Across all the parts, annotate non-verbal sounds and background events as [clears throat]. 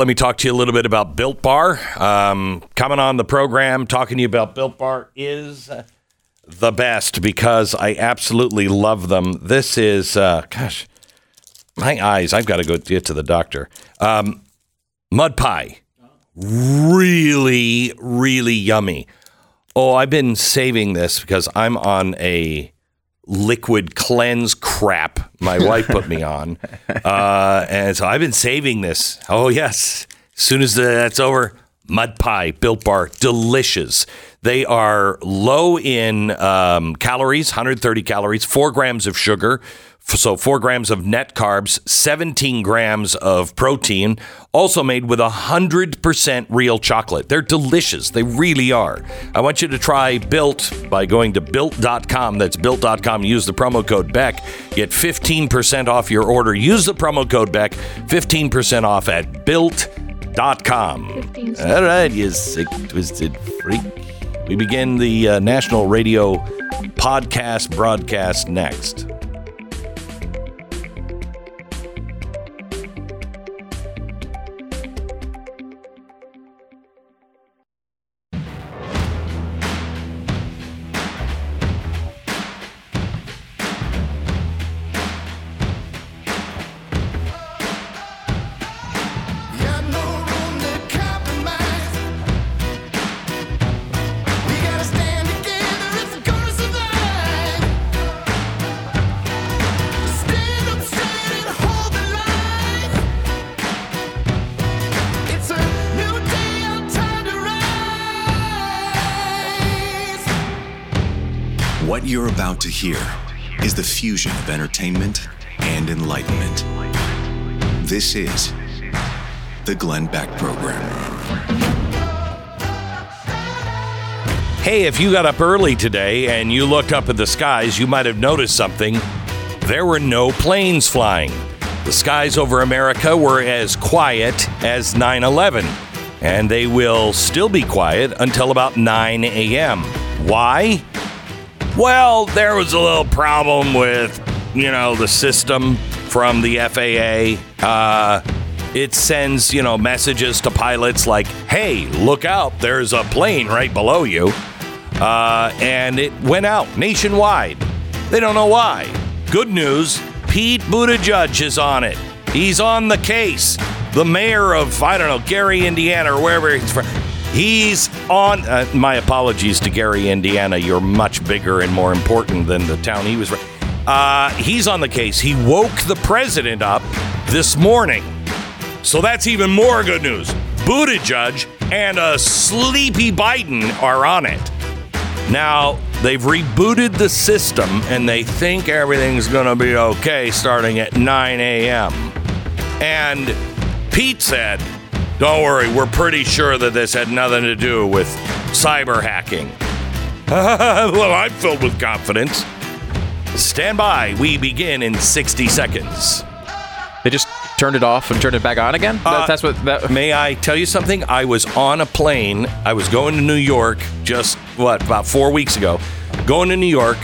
Let me talk to you a little bit about Built Bar. Um, coming on the program, talking to you about Built Bar is the best because I absolutely love them. This is, uh, gosh, my eyes. I've got to go get to the doctor. Um, mud pie, really, really yummy. Oh, I've been saving this because I'm on a liquid cleanse crap my wife put me on. Uh, and so I've been saving this. Oh, yes. As soon as that's over, mud pie, built bar, delicious. They are low in um, calories, 130 calories, four grams of sugar. So, four grams of net carbs, 17 grams of protein, also made with 100% real chocolate. They're delicious. They really are. I want you to try Built by going to built.com. That's built.com. Use the promo code BECK. Get 15% off your order. Use the promo code BECK. 15% off at built.com. All right, you sick, twisted freak. We begin the uh, national radio podcast broadcast next. About to hear is the fusion of entertainment and enlightenment. This is the Glenn Beck Program. Hey, if you got up early today and you looked up at the skies, you might have noticed something. There were no planes flying. The skies over America were as quiet as 9 11, and they will still be quiet until about 9 a.m. Why? Well, there was a little problem with, you know, the system from the FAA. Uh, it sends, you know, messages to pilots like, hey, look out, there's a plane right below you. Uh, and it went out nationwide. They don't know why. Good news Pete Buttigieg is on it. He's on the case. The mayor of, I don't know, Gary, Indiana, or wherever he's from. He's on. Uh, my apologies to Gary, Indiana. You're much bigger and more important than the town he was. Uh, he's on the case. He woke the president up this morning. So that's even more good news. Buttigieg and a sleepy Biden are on it. Now, they've rebooted the system and they think everything's going to be okay starting at 9 a.m. And Pete said, Don't worry, we're pretty sure that this had nothing to do with cyber hacking. [laughs] well, I'm filled with confidence. Stand by. We begin in 60 seconds. They just turned it off and turned it back on again. Uh, that's what that. May I tell you something? I was on a plane. I was going to New York just, what, about four weeks ago. Going to New York.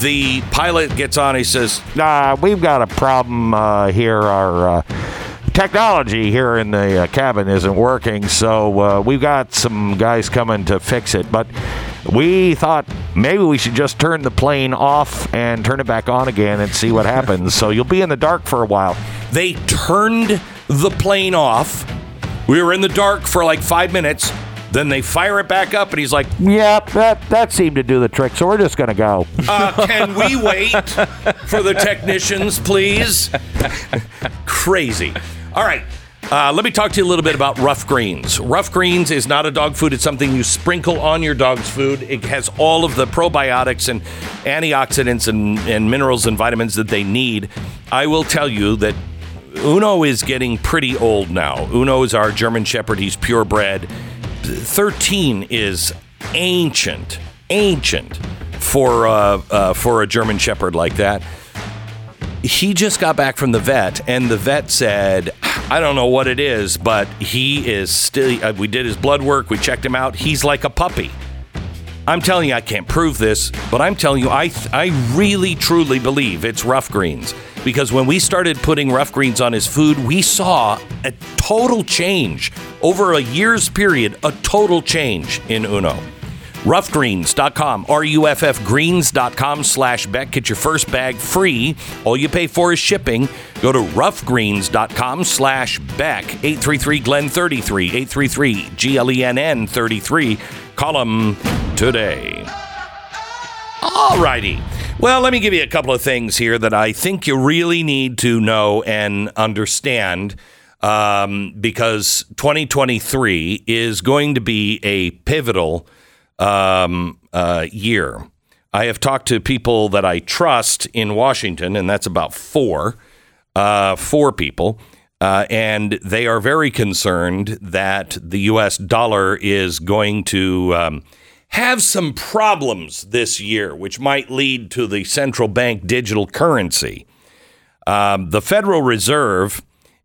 The pilot gets on. He says, uh, we've got a problem uh, here. Our uh, technology here in the uh, cabin isn't working, so uh, we've got some guys coming to fix it. But we thought maybe we should just turn the plane off and turn it back on again and see what [laughs] happens. so you'll be in the dark for a while. They turned the plane off. We were in the dark for like five minutes. Then they fire it back up, and he's like, Yep, that that seemed to do the trick. So we're just gonna go. uh, Can we wait for the technicians, please? [laughs] Crazy. All right. Uh, let me talk to you a little bit about Ruff Greens. Ruff Greens is not a dog food. It's something you sprinkle on your dog's food. It has all of the probiotics and antioxidants and, and minerals and vitamins that they need. I will tell you that Uno is getting pretty old now. Uno is our German Shepherd. He's purebred. 13 is ancient, ancient for uh, uh, for a German Shepherd like that. He just got back from the vet, and the vet said, "I don't know what it is, but he is still." Uh, we did his blood work. We checked him out. He's like a puppy. I'm telling you, I can't prove this, but I'm telling you, I th- I really truly believe it's Ruff Greens. because when we started putting Ruff Greens on his food, we saw a total change over a year's period, a total change in Uno. Ruffgreens.com, R-U-F-F greens.com slash Beck. Get your first bag free. All you pay for is shipping. Go to ruffgreens.com slash Beck. 833-GLEN-33, 833-G-L-E-N-N 33. Call them today. Alrighty. Well, let me give you a couple of things here that I think you really need to know and understand um, because 2023 is going to be a pivotal um, uh, year. I have talked to people that I trust in Washington, and that's about four, uh, four people. Uh, and they are very concerned that the U.S. dollar is going to um, have some problems this year, which might lead to the central bank digital currency. Um, the Federal Reserve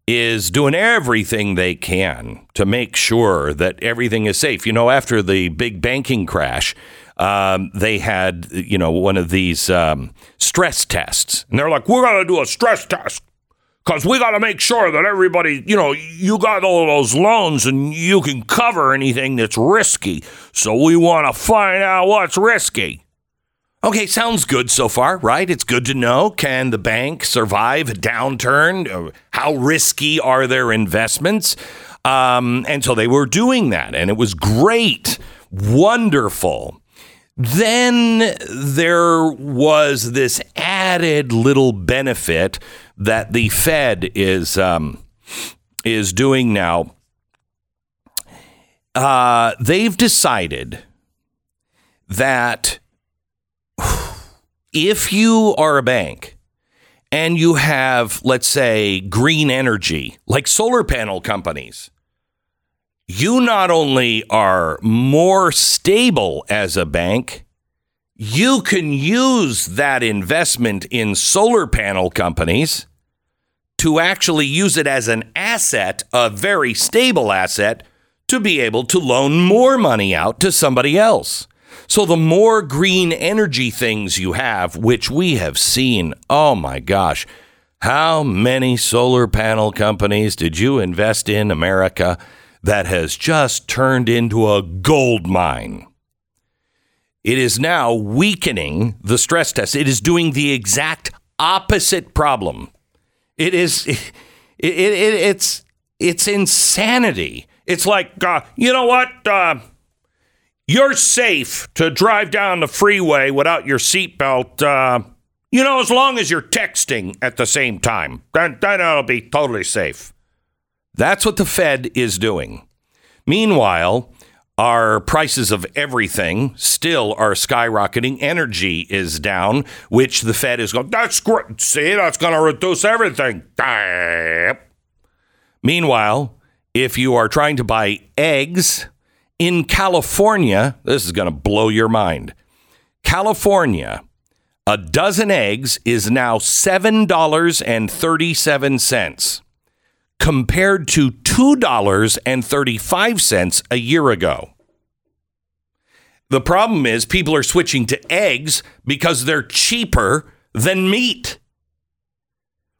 is doing everything they can to make sure that everything is safe. You know, after the big banking crash, um, they had, you know, one of these um, stress tests. And they're like, we're going to do a stress test because we got to make sure that everybody, you know, you got all those loans and you can cover anything that's risky. So we want to find out what's risky. Okay, sounds good so far, right? It's good to know. Can the bank survive a downturn? Uh, How risky are their investments? Um, and so they were doing that, and it was great, wonderful. Then there was this added little benefit that the Fed is um, is doing now. Uh, they've decided that [sighs] if you are a bank and you have, let's say, green energy, like solar panel companies, you not only are more stable as a bank, you can use that investment in solar panel companies to actually use it as an asset, a very stable asset, to be able to loan more money out to somebody else. So the more green energy things you have, which we have seen, oh my gosh, how many solar panel companies did you invest in America that has just turned into a gold mine? It is now weakening the stress test. It is doing the exact opposite problem. It is [laughs] it, it, it it's it's insanity. It's like uh, you know what? Uh, you're safe to drive down the freeway without your seatbelt. Uh, you know, as long as you're texting at the same time, then then it'll be totally safe. That's what the Fed is doing. Meanwhile, our prices of everything still are skyrocketing. Energy is down, which the Fed is going, that's great. See, that's going to reduce everything. Meanwhile, if you are trying to buy eggs in California, this is going to blow your mind. California, a dozen eggs is now $7.37 compared to $2.35 a year ago. The problem is people are switching to eggs because they're cheaper than meat.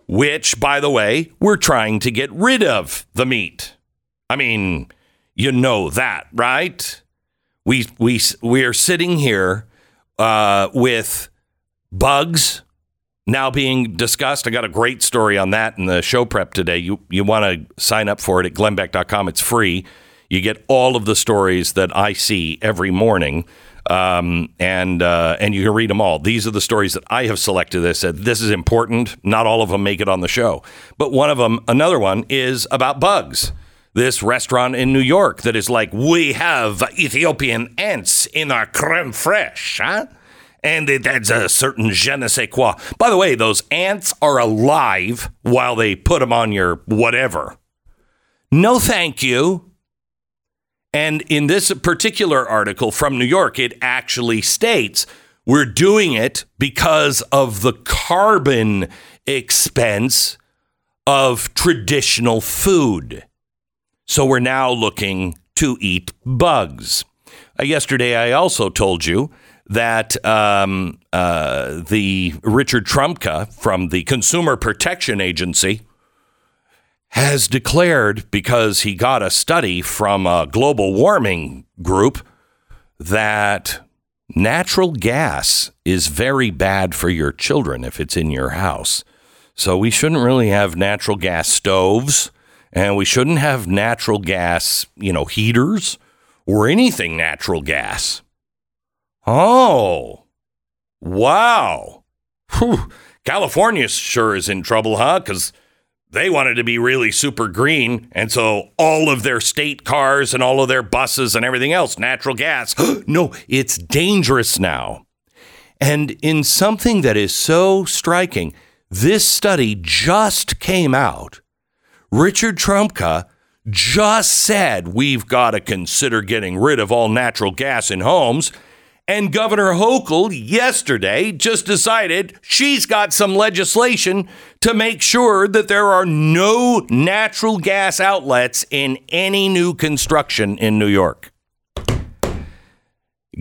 Which, by the way, we're trying to get rid of the meat. I mean, you know that, right? We we we are sitting here uh, with bugs now being discussed. I got a great story on that in the show prep today. You you want to sign up for it at glennbeck.com. It's free. You get all of the stories that I see every morning. Um, and uh, and you can read them all. These are the stories that I have selected. That said this is important. Not all of them make it on the show, but one of them, another one, is about bugs. This restaurant in New York that is like we have Ethiopian ants in our creme fraiche, huh? and it adds a certain je ne sais quoi. By the way, those ants are alive while they put them on your whatever. No, thank you. And in this particular article from New York, it actually states we're doing it because of the carbon expense of traditional food. So we're now looking to eat bugs. Uh, yesterday, I also told you that um, uh, the Richard Trumka from the Consumer Protection Agency has declared because he got a study from a global warming group that natural gas is very bad for your children if it's in your house. So we shouldn't really have natural gas stoves and we shouldn't have natural gas, you know, heaters or anything natural gas. Oh, wow. Whew. California sure is in trouble, huh? Because they wanted to be really super green. And so all of their state cars and all of their buses and everything else, natural gas. [gasps] no, it's dangerous now. And in something that is so striking, this study just came out. Richard Trumka just said we've got to consider getting rid of all natural gas in homes. And Governor Hochul yesterday just decided she's got some legislation to make sure that there are no natural gas outlets in any new construction in New York.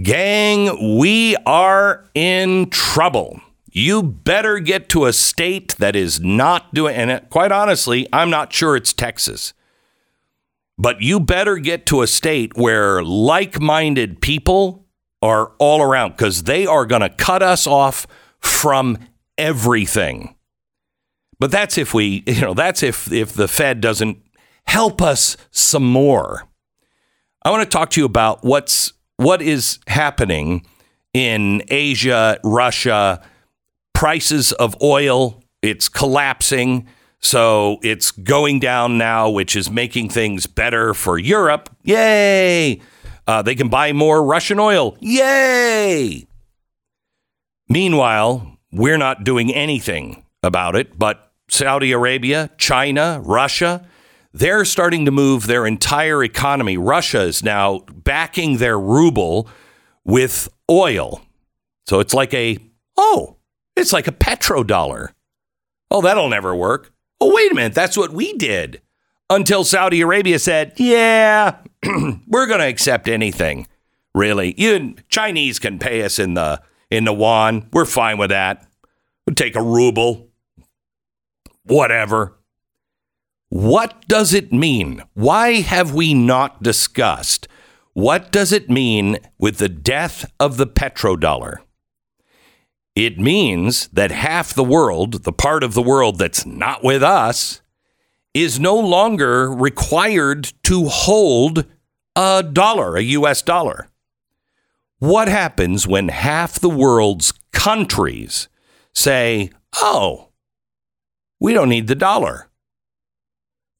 Gang, we are in trouble. You better get to a state that is not doing, and quite honestly, I'm not sure it's Texas. But you better get to a state where like minded people are all around because they are going to cut us off from everything. But that's if we, you know, that's if if the Fed doesn't help us some more. I want to talk to you about what's what is happening in Asia, Russia, prices of oil, it's collapsing. So it's going down now, which is making things better for Europe. Yay! Uh, they can buy more Russian oil. Yay! Meanwhile, we're not doing anything about it, but Saudi Arabia, China, Russia, they're starting to move their entire economy. Russia is now backing their ruble with oil. So it's like a, oh, it's like a petrodollar. Oh, that'll never work. Oh, wait a minute. That's what we did until Saudi Arabia said, yeah, [clears throat] we're going to accept anything. Really. You Chinese can pay us in the in the yuan. We're fine with that. We'll take a ruble. Whatever. What does it mean? Why have we not discussed? What does it mean with the death of the petrodollar? It means that half the world, the part of the world that's not with us, is no longer required to hold a dollar, a US dollar. What happens when half the world's countries say, oh, we don't need the dollar?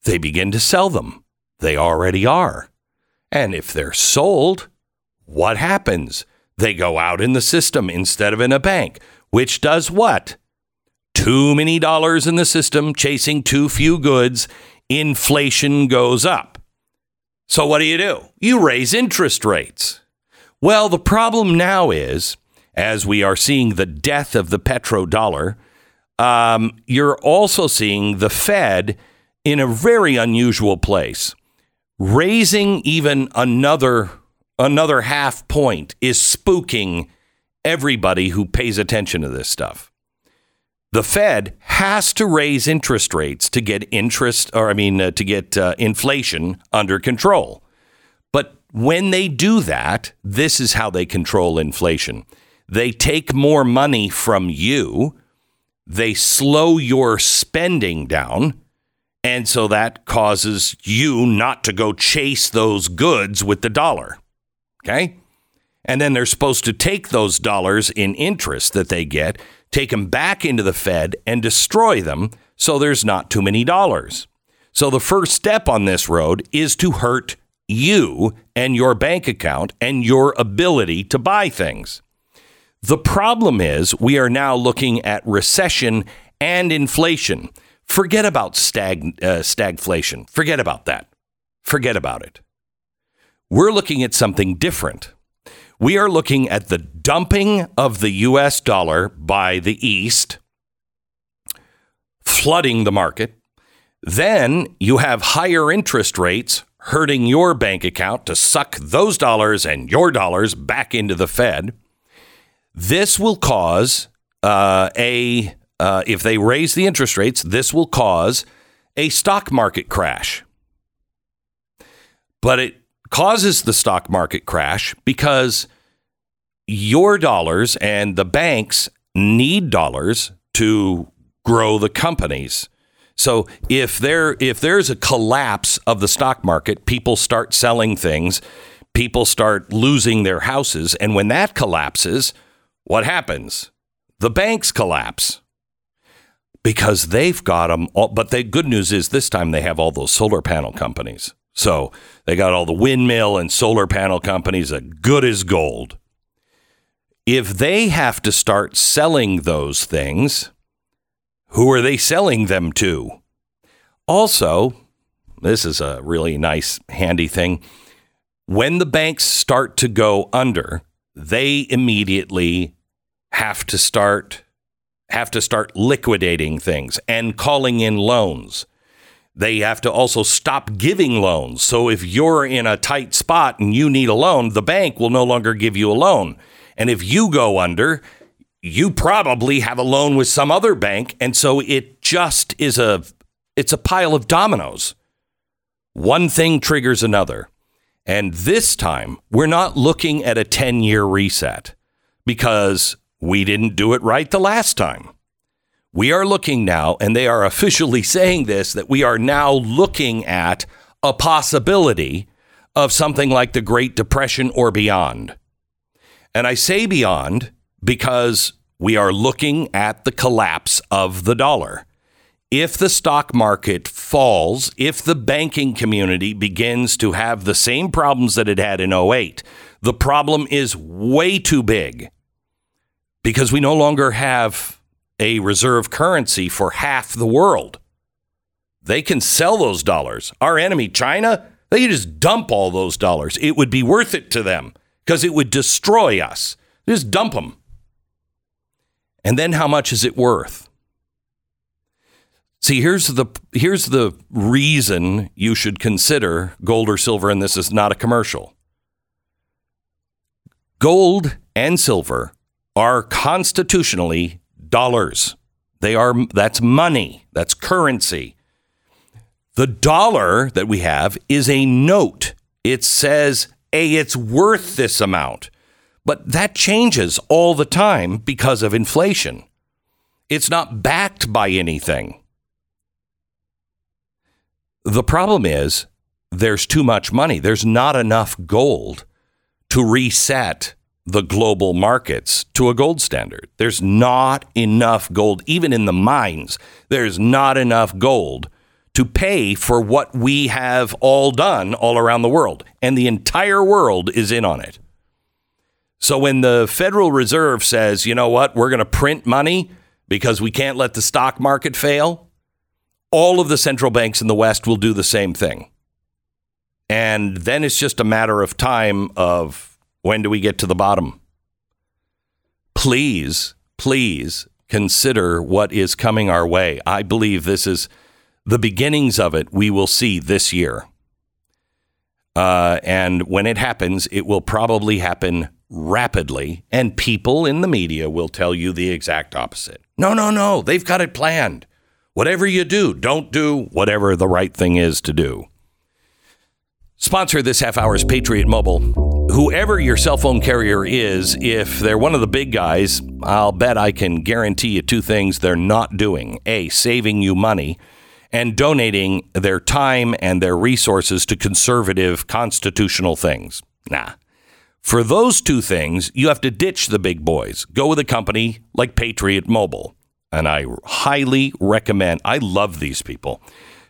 They begin to sell them. They already are. And if they're sold, what happens? They go out in the system instead of in a bank, which does what? Too many dollars in the system chasing too few goods, inflation goes up. So what do you do? You raise interest rates. Well, the problem now is, as we are seeing the death of the petrodollar, um, you're also seeing the Fed in a very unusual place. Raising even another another half point is spooking everybody who pays attention to this stuff. The Fed has to raise interest rates to get interest, or I mean, uh, to get uh, inflation under control. But when they do that, this is how they control inflation. They take more money from you, they slow your spending down, and so that causes you not to go chase those goods with the dollar. Okay? And then they're supposed to take those dollars in interest that they get, take them back into the Fed and destroy them so there's not too many dollars. So the first step on this road is to hurt you and your bank account and your ability to buy things. The problem is we are now looking at recession and inflation. Forget about stag, uh, stagflation. Forget about that. Forget about it. We're looking at something different. We are looking at the dumping of the US dollar by the East, flooding the market. Then you have higher interest rates hurting your bank account to suck those dollars and your dollars back into the Fed. This will cause uh, a, uh, if they raise the interest rates, this will cause a stock market crash. But it causes the stock market crash because your dollars and the banks need dollars to grow the companies. So if there if there's a collapse of the stock market, people start selling things, people start losing their houses, and when that collapses, what happens? The banks collapse because they've got them. All, but the good news is this time they have all those solar panel companies. So they got all the windmill and solar panel companies that good as gold. If they have to start selling those things, who are they selling them to? Also, this is a really nice, handy thing. When the banks start to go under, they immediately have to start have to start liquidating things and calling in loans. They have to also stop giving loans. So if you're in a tight spot and you need a loan, the bank will no longer give you a loan. And if you go under, you probably have a loan with some other bank and so it just is a it's a pile of dominoes. One thing triggers another. And this time, we're not looking at a 10-year reset because we didn't do it right the last time. We are looking now, and they are officially saying this, that we are now looking at a possibility of something like the Great Depression or beyond. And I say beyond because we are looking at the collapse of the dollar. If the stock market falls, if the banking community begins to have the same problems that it had in 08, the problem is way too big because we no longer have a reserve currency for half the world. They can sell those dollars. Our enemy, China, they could just dump all those dollars. It would be worth it to them because it would destroy us. Just dump them. And then how much is it worth? See, here's the here's the reason you should consider gold or silver, and this is not a commercial. Gold and silver are constitutionally dollars. They are that's money, that's currency. The dollar that we have is a note. It says, "Hey, it's worth this amount." But that changes all the time because of inflation. It's not backed by anything. The problem is there's too much money. There's not enough gold to reset the global markets to a gold standard. There's not enough gold, even in the mines, there's not enough gold to pay for what we have all done all around the world. And the entire world is in on it. So when the Federal Reserve says, you know what, we're going to print money because we can't let the stock market fail, all of the central banks in the West will do the same thing. And then it's just a matter of time of when do we get to the bottom? Please, please consider what is coming our way. I believe this is the beginnings of it we will see this year. Uh, and when it happens, it will probably happen rapidly, and people in the media will tell you the exact opposite. No, no, no, they've got it planned. Whatever you do, don't do whatever the right thing is to do. Sponsor this half hour's Patriot Mobile. Whoever your cell phone carrier is, if they're one of the big guys, I'll bet I can guarantee you two things they're not doing. A, saving you money, and donating their time and their resources to conservative constitutional things. Nah. For those two things, you have to ditch the big boys. Go with a company like Patriot Mobile. And I highly recommend, I love these people.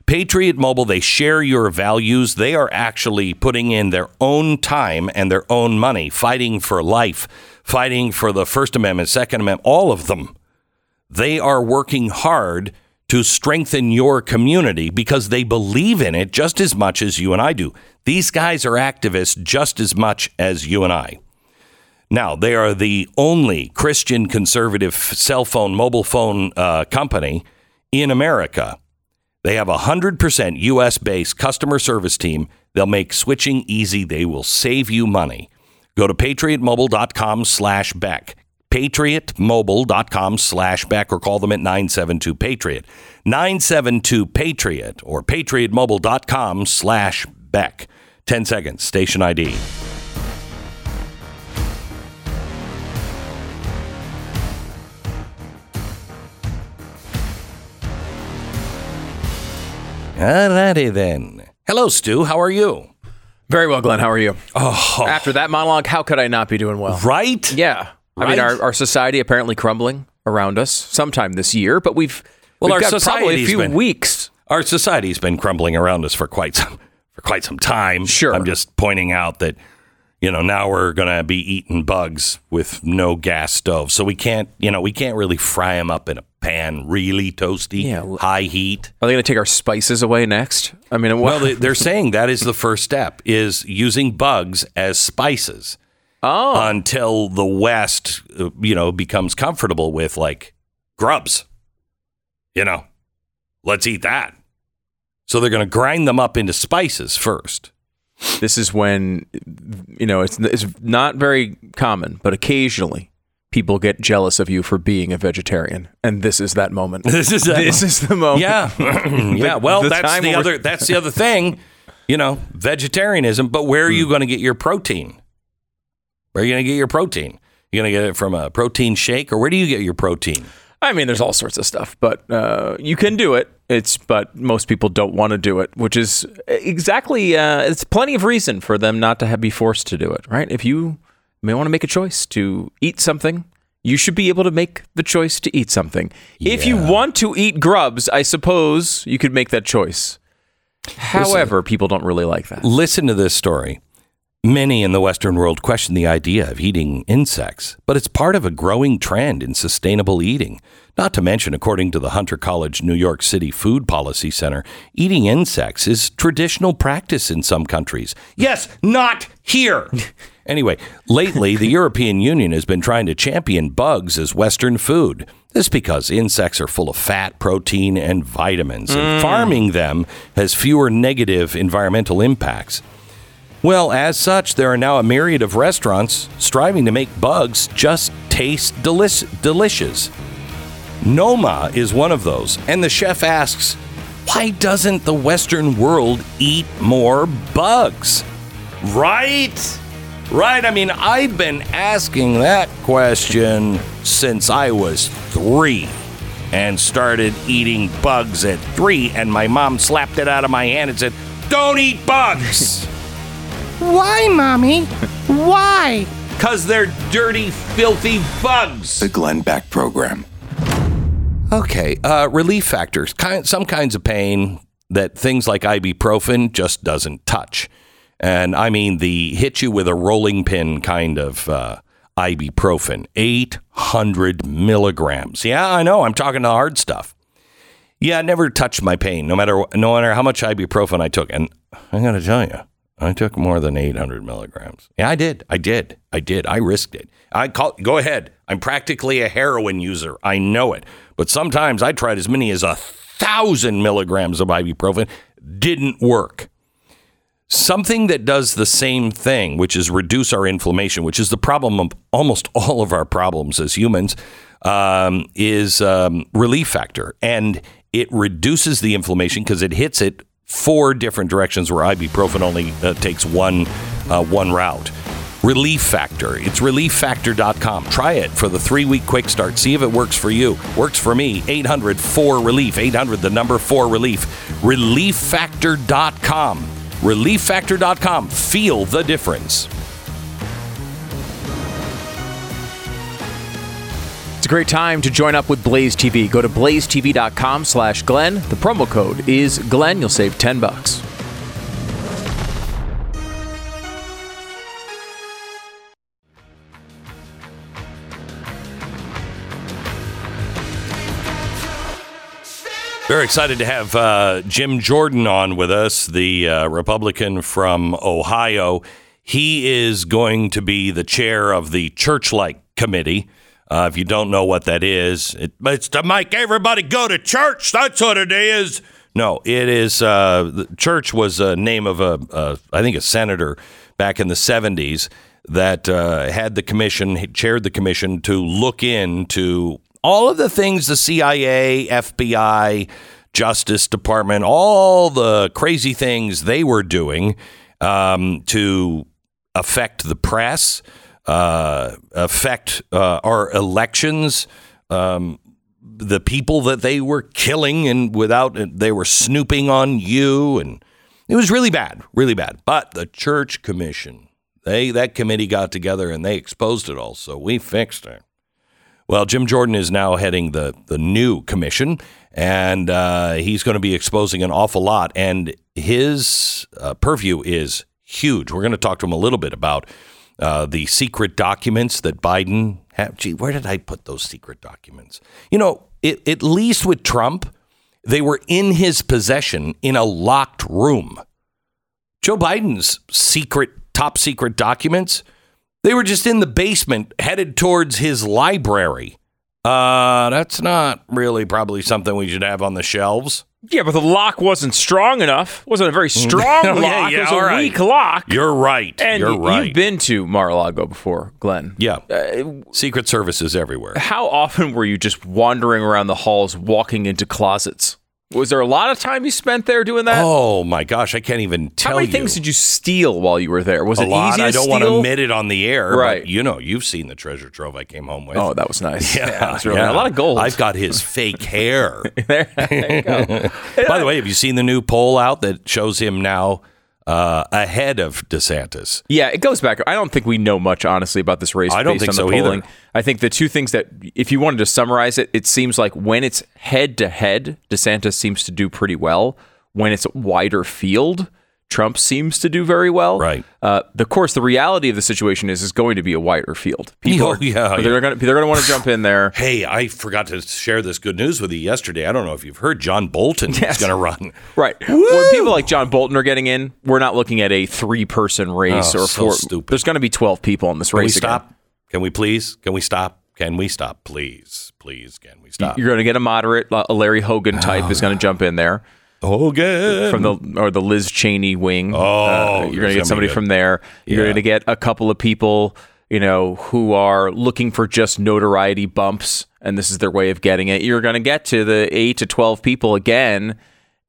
Patriot Mobile, they share your values. They are actually putting in their own time and their own money, fighting for life, fighting for the First Amendment, Second Amendment, all of them. They are working hard to strengthen your community because they believe in it just as much as you and I do. These guys are activists just as much as you and I. Now, they are the only Christian conservative cell phone, mobile phone uh, company in America. They have a 100% US based customer service team. They'll make switching easy. They will save you money. Go to patriotmobile.com slash Beck. patriotmobile.com slash Beck or call them at 972 Patriot. 972 Patriot or patriotmobile.com slash Beck. 10 seconds, station ID. Alrighty then. Hello, Stu. How are you? Very well, Glenn. How are you? Oh. After that monologue, how could I not be doing well? Right? Yeah. I mean, our, our society apparently crumbling around us sometime this year, but we've, Well, we've our got probably a society's few been- weeks. Our society's been crumbling around us for quite some for quite some time. Sure. I'm just pointing out that you know now we're going to be eating bugs with no gas stove, so we can't you know we can't really fry them up in a pan really toasty, Yeah, high heat. Are they going to take our spices away next? I mean, Well, they- they're [laughs] saying that is the first step is using bugs as spices oh, until the West, you know, becomes comfortable with like grubs. You know, let's eat that. So they're going to grind them up into spices first. this is when, you know, it's, it's not very common, but occasionally people get jealous of you for being a vegetarian. And this is that moment. [laughs] This is that this is the moment. Yeah, [laughs] yeah. Well, the that's the other. That's the other thing. You know, vegetarianism. But where are you going to get your protein? Where are you going to get your protein? You're going to get it from a protein shake, or where do you get your protein? I mean, there's all sorts of stuff, but uh, you can do it. It's but most people don't want to do it, which is exactly uh, it's plenty of reason for them not to have, be forced to do it, right? If you may want to make a choice to eat something, you should be able to make the choice to eat something. If you want to eat grubs, I suppose you could make that choice. However, people don't really like that. Listen to this story. Many in the Western world question the idea of eating insects, but it's part of a growing trend in sustainable eating. Not to mention, according to the Hunter College New York City Food Policy Center, eating insects is traditional practice in some countries. Yes, not here. [laughs] anyway, lately, the European Union has been trying to champion bugs as Western food. This is because insects are full of fat, protein, and vitamins, and mm. farming them has fewer negative environmental impacts. Well, as such, there are now a myriad of restaurants striving to make bugs just taste delic- delicious. Noma is one of those, and the chef asks, why doesn't the Western world eat more bugs? Right? Right. I mean, I've been asking that question since I was three and started eating bugs at three, and my mom slapped it out of my hand and said, Don't eat bugs! [laughs] Why, Mommy? Why? Because they're dirty, filthy bugs. The Glenn Beck Program. Okay, uh, relief factors. Kind, some kinds of pain that things like ibuprofen just doesn't touch. And I mean the hit you with a rolling pin kind of uh, ibuprofen, 800 milligrams. Yeah, I know. I'm talking the hard stuff. Yeah, it never touched my pain, no matter no matter how much ibuprofen I took. And I got to tell you, I took more than 800 milligrams. Yeah, I did. I did. I did. I risked it. I call. Go ahead. I'm practically a heroin user. I know it. But sometimes I tried as many as a thousand milligrams of ibuprofen. Didn't work. Something that does the same thing, which is reduce our inflammation, which is the problem of almost [laughs] all of our problems as humans, um, is um, relief factor. And it reduces the inflammation because it hits it four different directions where ibuprofen only uh, takes one, uh, one route. Relief Factor. It's relieffactor.com. Try it for the three week quick start. See if it works for you. Works for me. 800 4 Relief. 800 the number 4 Relief. Relieffactor.com. Relieffactor.com. Feel the difference. It's a great time to join up with Blaze TV. Go to blazetv.com slash Glenn. The promo code is Glenn. You'll save 10 bucks. Very excited to have uh, Jim Jordan on with us, the uh, Republican from Ohio. He is going to be the chair of the Church-like Committee. Uh, if you don't know what that is, it, it's to make everybody go to church. That's what it is. no. It is. Uh, the church was a name of a, a, I think, a senator back in the '70s that uh, had the commission, chaired the commission to look into all of the things the CIA, FBI, Justice Department, all the crazy things they were doing um, to affect the press, uh, affect uh, our elections, um, the people that they were killing, and without they were snooping on you, and it was really bad, really bad. But the church commission, they that committee got together and they exposed it all, so we fixed it. Well, Jim Jordan is now heading the the new commission, and uh, he's going to be exposing an awful lot. And his uh, purview is huge. We're going to talk to him a little bit about uh, the secret documents that Biden. Have. Gee, where did I put those secret documents? You know, it, at least with Trump, they were in his possession in a locked room. Joe Biden's secret, top secret documents, they were just in the basement headed towards his library. Uh, that's not really probably something we should have on the shelves. Yeah, but the lock wasn't strong enough. It wasn't a very [laughs] strong Yeah, lock. yeah, it was a right. weak lock. You're right. and You're right. you've been to Mar-a-Lago before, Glenn. yeah. Secret services everywhere. How often were you just wandering around the halls, walking into closets? Was there a lot of time you spent there doing that? Oh my gosh, I can't even tell you. How many you. things did you steal while you were there? Was a it lot. easy I don't steal? want to admit it on the air, Right. But you know, you've seen the treasure trove I came home with. Oh, that was nice. [laughs] yeah, that was really yeah. a lot of gold. I've got his [laughs] fake hair. there, there you go. [laughs] By the way, have you seen the new poll out that shows him now uh, ahead of DeSantis? Yeah, it goes back. I don't think we know much, honestly, about this race I don't based think on the so either. I think the two things that, if you wanted to summarize it, it seems like when it's head to head, DeSantis seems to do pretty well. When it's wider field, Trump seems to do very well. Right. Uh, of course, the reality of the situation is is going to be a wider field. [laughs] People, Oh, are- yeah, they're going to they're going to want to jump in there. [laughs] Hey, I forgot to share this good news with you yesterday. I don't know if you've heard John Bolton is going to run. [laughs] Right. When people like John Bolton are getting in, we're not looking at a three person race Oh, or so four. stupid. There's going to be 12 people in this Can we race. again. stop? Can we please? Can we stop? Can we stop? Please, please, can we stop? You're going to get a moderate, a Larry Hogan type is going to jump in there. Hogan. from the or the Liz Cheney wing. Uh, Oh, you're going to get somebody somebody from there. You're Yeah. going to get a couple of people, you know, who are looking for just notoriety bumps, and this is their way of getting it. You're going to get to the eight to twelve people again,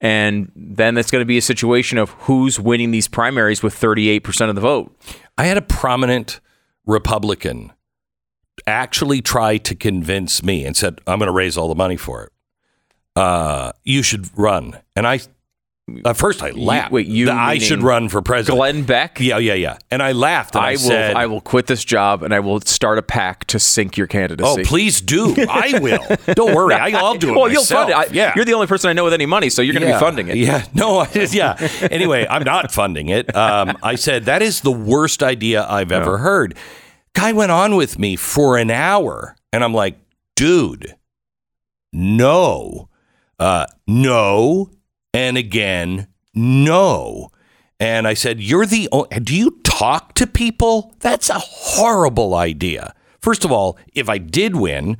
and then it's going to be a situation of who's winning these primaries with 38 percent of the vote. I had a prominent Republican actually try to convince me and said, I'm going to raise all the money for it. Uh, you should run. And I, at first I laughed. wait, you That I meaning should run for president. Glenn Beck. Yeah, yeah, yeah. And I laughed and I, I will. said, I will quit this job and I will start a PAC to sink your candidacy. Oh, please do. [laughs] I will. Don't worry. I, I'll do it Well, you'll myself. fund it. I, yeah. You're the only person I know with any money, so you're going to be funding it. Yeah. No, I, yeah. Anyway, I'm not funding it. Um, I said, that is the worst idea I've ever heard. Guy went on with me for an hour, and I'm like, dude, no, uh, no, and again, no. And I said, You're the o- do you talk to people? That's a horrible idea. First of all, if I did win,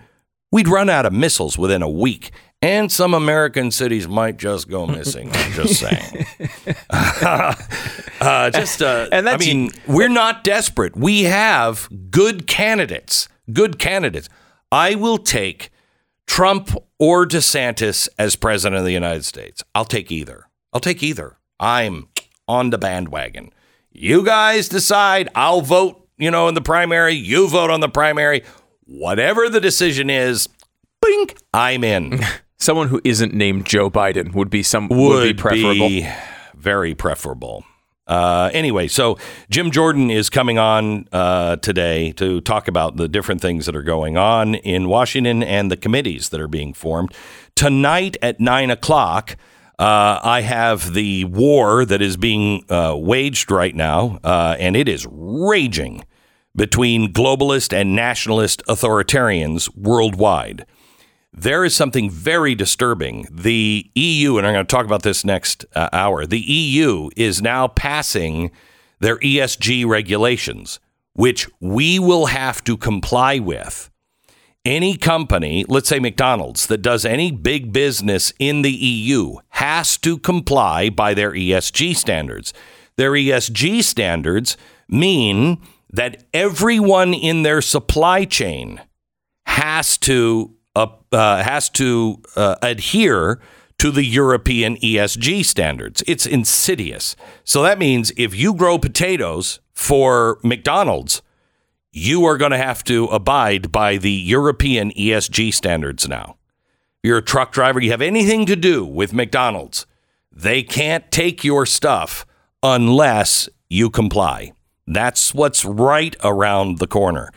we'd run out of missiles within a week. And some American cities might just go [laughs] missing. I'm just saying. [laughs] [laughs] uh, just, uh, And I mean, we're not desperate. We have good candidates. Good candidates. I will take Trump or DeSantis as president of the United States. I'll take either. I'll take either. I'm on the bandwagon. You guys decide. I'll vote, you know, in the primary. You vote on the primary. Whatever the decision is, bink, I'm in. [laughs] Someone who isn't named Joe Biden would be some would, Would be preferable. be very preferable. Uh, anyway, so Jim Jordan is coming on uh, today to talk about the different things that are going on in Washington and the committees that are being formed. Tonight at nine o'clock, uh, I have the war that is being uh, waged right now, uh, and it is raging between globalist and nationalist authoritarians worldwide there is something very disturbing. The EU, and I'm going to talk about this next uh, hour, the EU is now passing their ESG regulations, which we will have to comply with. any company, let's say McDonald's, that does any big business in the EU has to comply by their ESG standards. Their ESG standards mean that everyone in their supply chain has to uh, has to uh, adhere to the European ESG standards. It's insidious. So that means if you grow potatoes for McDonald's, you are going to have to abide by the European ESG standards now. If you're a truck driver, you have anything to do with McDonald's, they can't take your stuff unless you comply. That's what's right around the corner.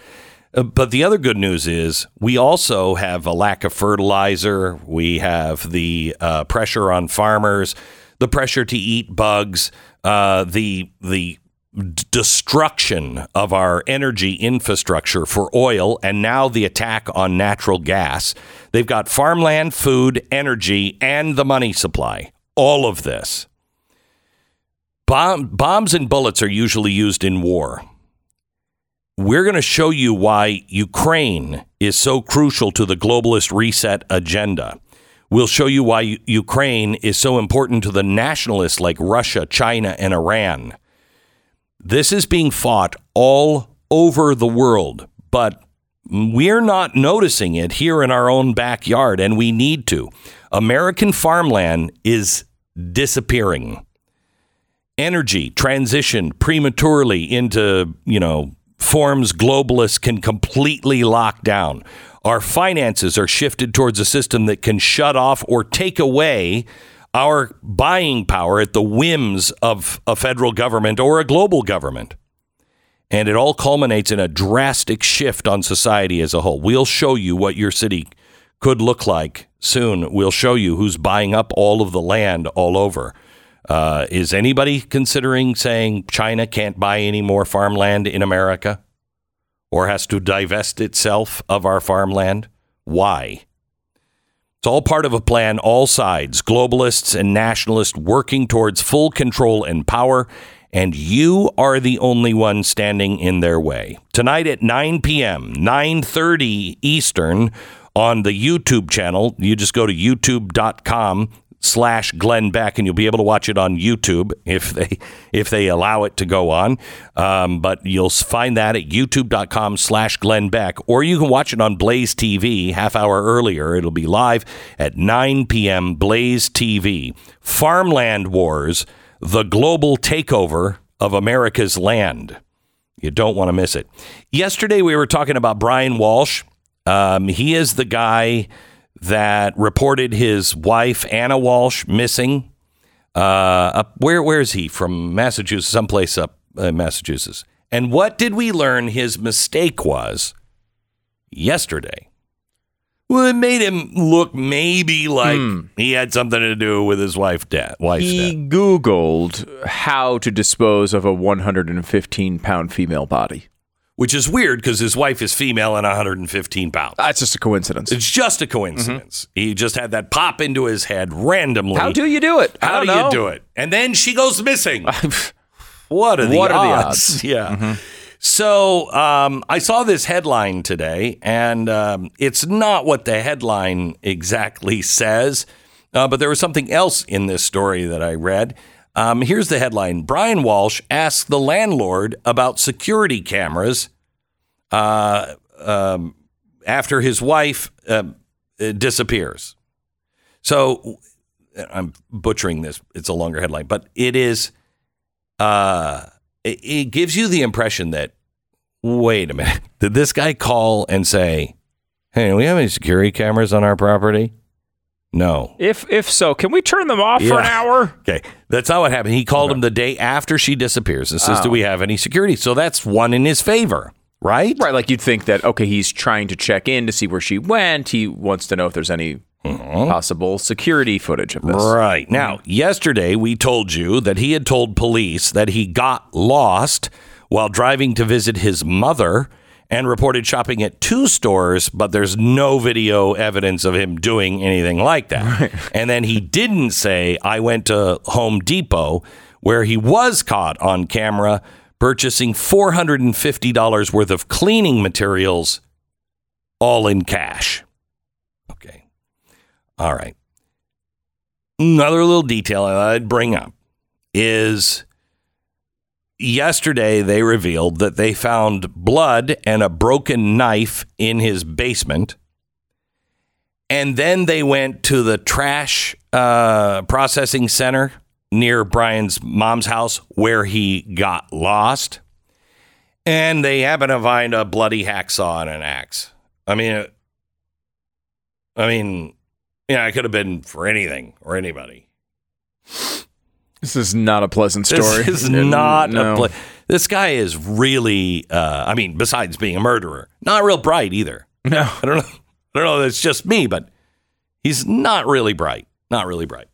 Uh, But the other good news is we also have a lack of fertilizer. We have the uh, pressure on farmers, the pressure to eat bugs, uh, the the destruction of our energy infrastructure for oil, and now the attack on natural gas. They've got farmland, food, energy, and the money supply. All of this. Bomb, bombs and bullets are usually used in war we're going to show you why Ukraine is so crucial to the globalist reset agenda. We'll show you why Ukraine is so important to the nationalists like Russia, China, and Iran. This is being fought all over the world, but we're not noticing it here in our own backyard, and we need to. American farmland is disappearing energy transition prematurely into, you know, forms globalists can completely lock down. Our finances are shifted towards a system that can shut off or take away our buying power at the whims of a federal government or a global government. And it all culminates in a drastic shift on society as a whole. We'll show you what your city could look like soon. We'll show you who's buying up all of the land all over. Uh, is anybody considering saying China can't buy any more farmland in America or has to divest itself of our farmland? Why? It's all part of a plan, all sides, globalists and nationalists working towards full control and power, and you are the only one standing in their way. Tonight at 9 p.m., 9:30 Eastern on the YouTube channel. You just go to youtube.com slash Glenn Beck and you'll be able to watch it on YouTube if they if they allow it to go on. Um, but you'll find that at youtube.com slash Glenn Beck or you can watch it on Blaze TV half hour earlier. It'll be live at 9 p.m. Blaze TV. Farmland Wars, the global takeover of America's land. You don't want to miss it. Yesterday we were talking about Brian Walsh. Um, he is the guy that reported his wife Anna Walsh missing. Uh, up where where is he from? Massachusetts, someplace up uh, Massachusetts. And what did we learn his mistake was yesterday? Well, it made him look maybe like he had something to do with his wife death. Wife's He death. Googled how to dispose of a 115 pound female body. Which is weird because his wife is female and 115 pounds. That's just a coincidence. It's just a coincidence. He just had that pop into his head randomly. How do you do it? How don't know. you do it? And then she goes missing. [laughs] what are the What odds? are the odds? [laughs] Yeah. So um, I saw this headline today, and um, it's not what the headline exactly says, uh, but there was something else in this story that I read. Um, here's the headline Brian Walsh asked the landlord about security cameras uh, um, after his wife uh, disappears. So I'm butchering this. It's a longer headline, but it is. Uh, it, it gives you the impression that wait a minute, [laughs] did this guy call and say, "Hey, do we have any security cameras on our property?" No. If if so, can we turn them off for an hour? [laughs] Okay, that's not what happened. He called him the day after she disappears and says, "Do oh. we have any security?" So that's one in his favor, right? Right, like you'd think that okay, he's trying to check in to see where she went. He wants to know if there's any uh-huh. possible security footage of this. Right. Now, yesterday we told you that he had told police that he got lost while driving to visit his mother and reported shopping at two stores, but there's no video evidence of him doing anything like that. And then he didn't say, I went to Home Depot, where he was caught on camera purchasing $450 worth of cleaning materials all in cash. Okay. All right. Another little detail I'd bring up is yesterday they revealed that they found blood and a broken knife in his basement. And then they went to the trash uh, processing center near Brian's mom's house where he got lost. And they happen to find a bloody hacksaw and an axe. I mean, uh, I mean, yeah, it could have been for anything or anybody. This is not a pleasant story. This is [laughs] not no. a pla- This guy is really, uh, I mean, besides being a murderer, not real bright either. No. I don't know. I don't know. if It's just me, but he's not really bright. Not really bright.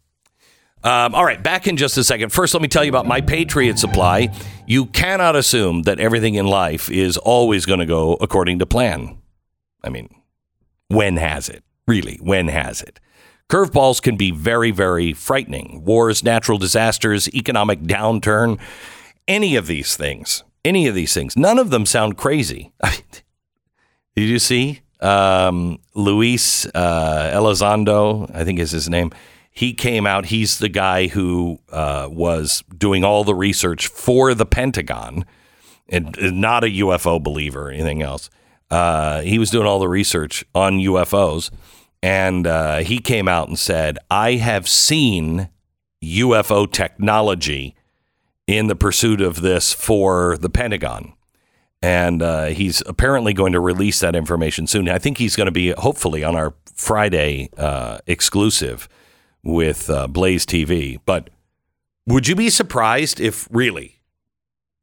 Um, all right, back in just a second. First, let me tell you about my Patriot Supply. You cannot assume that everything in life is always going to go according to plan. I mean, when has it? Really, when has it? Curveballs can be very, very frightening. Wars, natural disasters, economic downturn, any of these things, any of these things, none of them sound crazy. [laughs] Did you see um, Luis uh, Elizondo? I think is his name. He came out. He's the guy who uh, was doing all the research for the Pentagon, and not a UFO believer or anything else. Uh, he was doing all the research on UFOs, and uh, he came out and said, "I have seen UFO technology in the pursuit of this for the Pentagon." and uh, he's apparently going to release that information soon. I think he's going to be hopefully on our Friday uh, exclusive with uh, Blaze TV. But would you be surprised if really,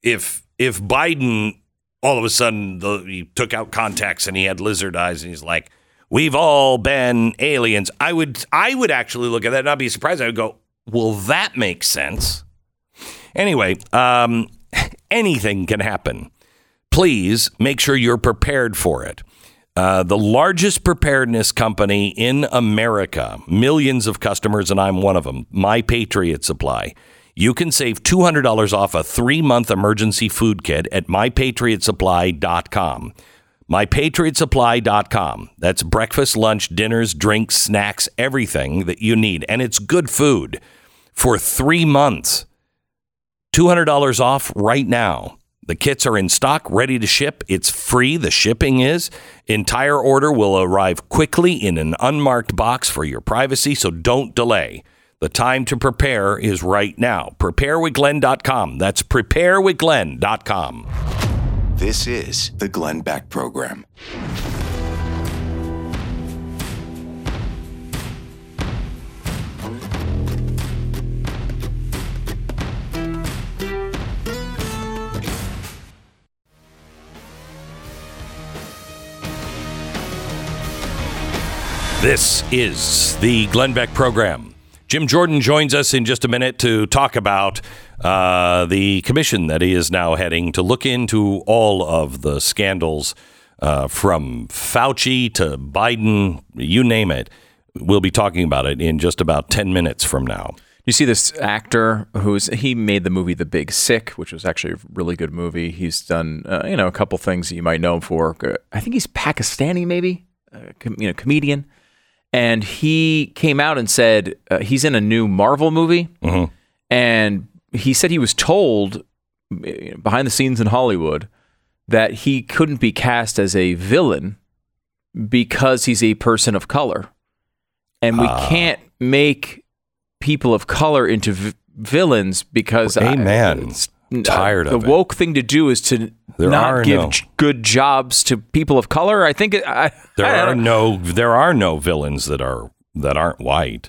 if if Biden all of a sudden the, he took out contacts and he had lizard eyes and he's like, "We've all been aliens." I would I would actually look at that and not be surprised. I would go, "Well, that makes sense." Anyway, um, [laughs] anything can happen please make sure you're prepared for it. Uh, the largest preparedness company in America, millions of customers, and I'm one of them, My Patriot Supply. You can save $200 off a three month emergency food kit at mypatriotsupply.com. MyPatriotSupply.com. That's breakfast, lunch, dinners, drinks, snacks, everything that you need. And it's good food for three months. $200 off right now. The kits are in stock, ready to ship. It's free. The shipping is. Entire order will arrive quickly in an unmarked box for your privacy, so don't delay. The time to prepare is right now. Preparewithglenn.com. That's preparewithglenn.com. This is the Glenn Beck Program. This is the Glenn Beck program. Jim Jordan joins us in just a minute to talk about uh, the commission that he is now heading to look into all of the scandals uh, from Fauci to Biden, you name it. We'll be talking about it in just about 10 minutes from now. You see this actor who's he made the movie The Big Sick, which was actually a really good movie. He's done uh, you know a couple things you might know him for. I think he's Pakistani, maybe uh, com- you know comedian. And he came out and said uh, he's in a new Marvel movie, and he said he was told uh, behind the scenes in Hollywood that he couldn't be cast as a villain because he's a person of color, and we can't make people of color into v- villains because I- Amen. it's- Tired the of it. The woke thing to do is to There not give no- j- good jobs to people of color. I think it, I, There I are no there are no villains that are that aren't white.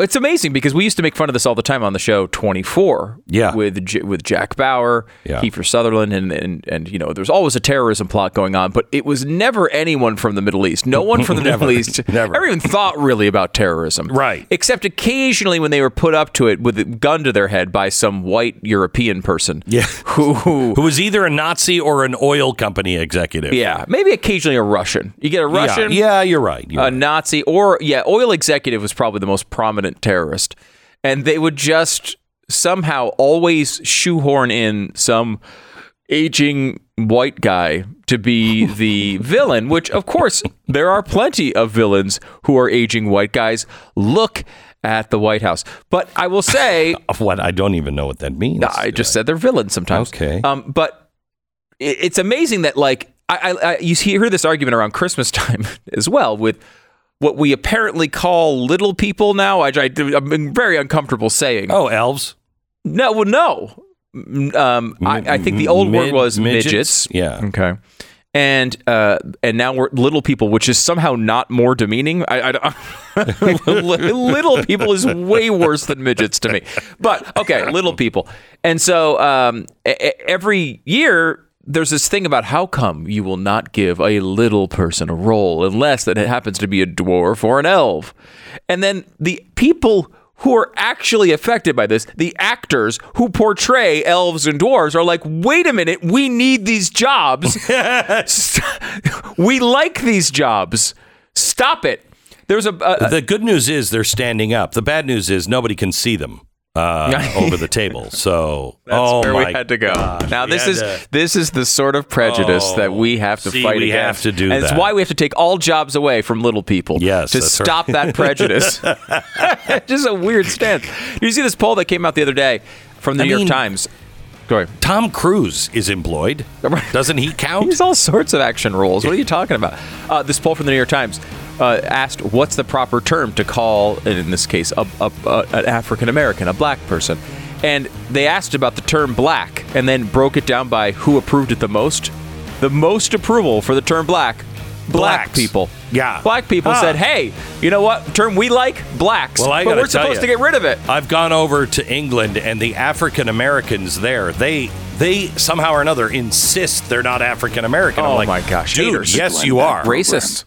It's amazing because we used to make fun of this all the time on the show 24. Yeah. With J- with Jack Bauer, Yeah. Kiefer Sutherland, and, and and you know, there's always a terrorism plot going on, but it was never anyone from the Middle East. No one from the [laughs] Never. Middle East [laughs] Never. ever even thought really about terrorism. Right. Except occasionally when they were put up to it with a gun to their head by some white European person. Yeah. [laughs] Who, who Who was either a Nazi or an oil company executive. yeah, maybe occasionally a Russian. You get a Yeah, Russian, Yeah, you're right. You're a right. Nazi, or yeah, oil executive was probably the most prominent terrorist, and they would just somehow always shoehorn in some aging white guy to be [laughs] the villain, which, of course, there are plenty of villains who are aging white guys. Look at the White House. But I will say, [laughs] What? I don't even know what that means. I just said they're villains sometimes. Okay. Um, but it's amazing that like I, I, I you hear this argument around Christmas time [laughs] as well with what we apparently call little people now. I, I I'm very uncomfortable saying. Oh, elves. No, well, no. Mm, Um, I, I think the old word was midgets? midgets. Yeah. Okay. And uh, and now we're little people, which is somehow not more demeaning. I, I don't- [laughs] little people is way worse than midgets to me. But okay, little people. And so um, every year there's this thing about how come you will not give a little person a role unless that it happens to be a dwarf or an elf. And then the people who are actually affected by this, the actors who portray elves and dwarves, are like, wait a minute, we need these jobs. [laughs] we like these jobs. Stop it. There's a, a, The good news is they're standing up. The bad news is nobody can see them uh, [laughs] over the table. So, That's oh where my we had to go. gosh, now this is to- this is the sort of prejudice Oh, that we have to see, fight we against. have to do and it's why we have to take all jobs away from little people. Yes, to that's right. stop that [laughs] prejudice. [laughs] Just a weird stance. You see this poll that came out the other day from the I New mean- York Times? Go ahead. Tom Cruise is employed. [laughs] Doesn't he count? He's all sorts of action roles. What are you talking about? Uh, this poll from the New York Times uh, asked, "What's the proper term to call, in this case, a, a, a, an African American, a black person?" And they asked about the term "black," and then broke it down by who approved it the most. The most approval for the term "black." Black people. Yeah. Black people Ah. said, hey, you know what? Term we like? Blacks. Well, I but gotta we're tell supposed ya. to get rid of it. I've gone over to England, and the African Americans there, they they somehow or another insist they're not African American. I'm Oh like, my gosh, dude, haters. yes, you are. Racist.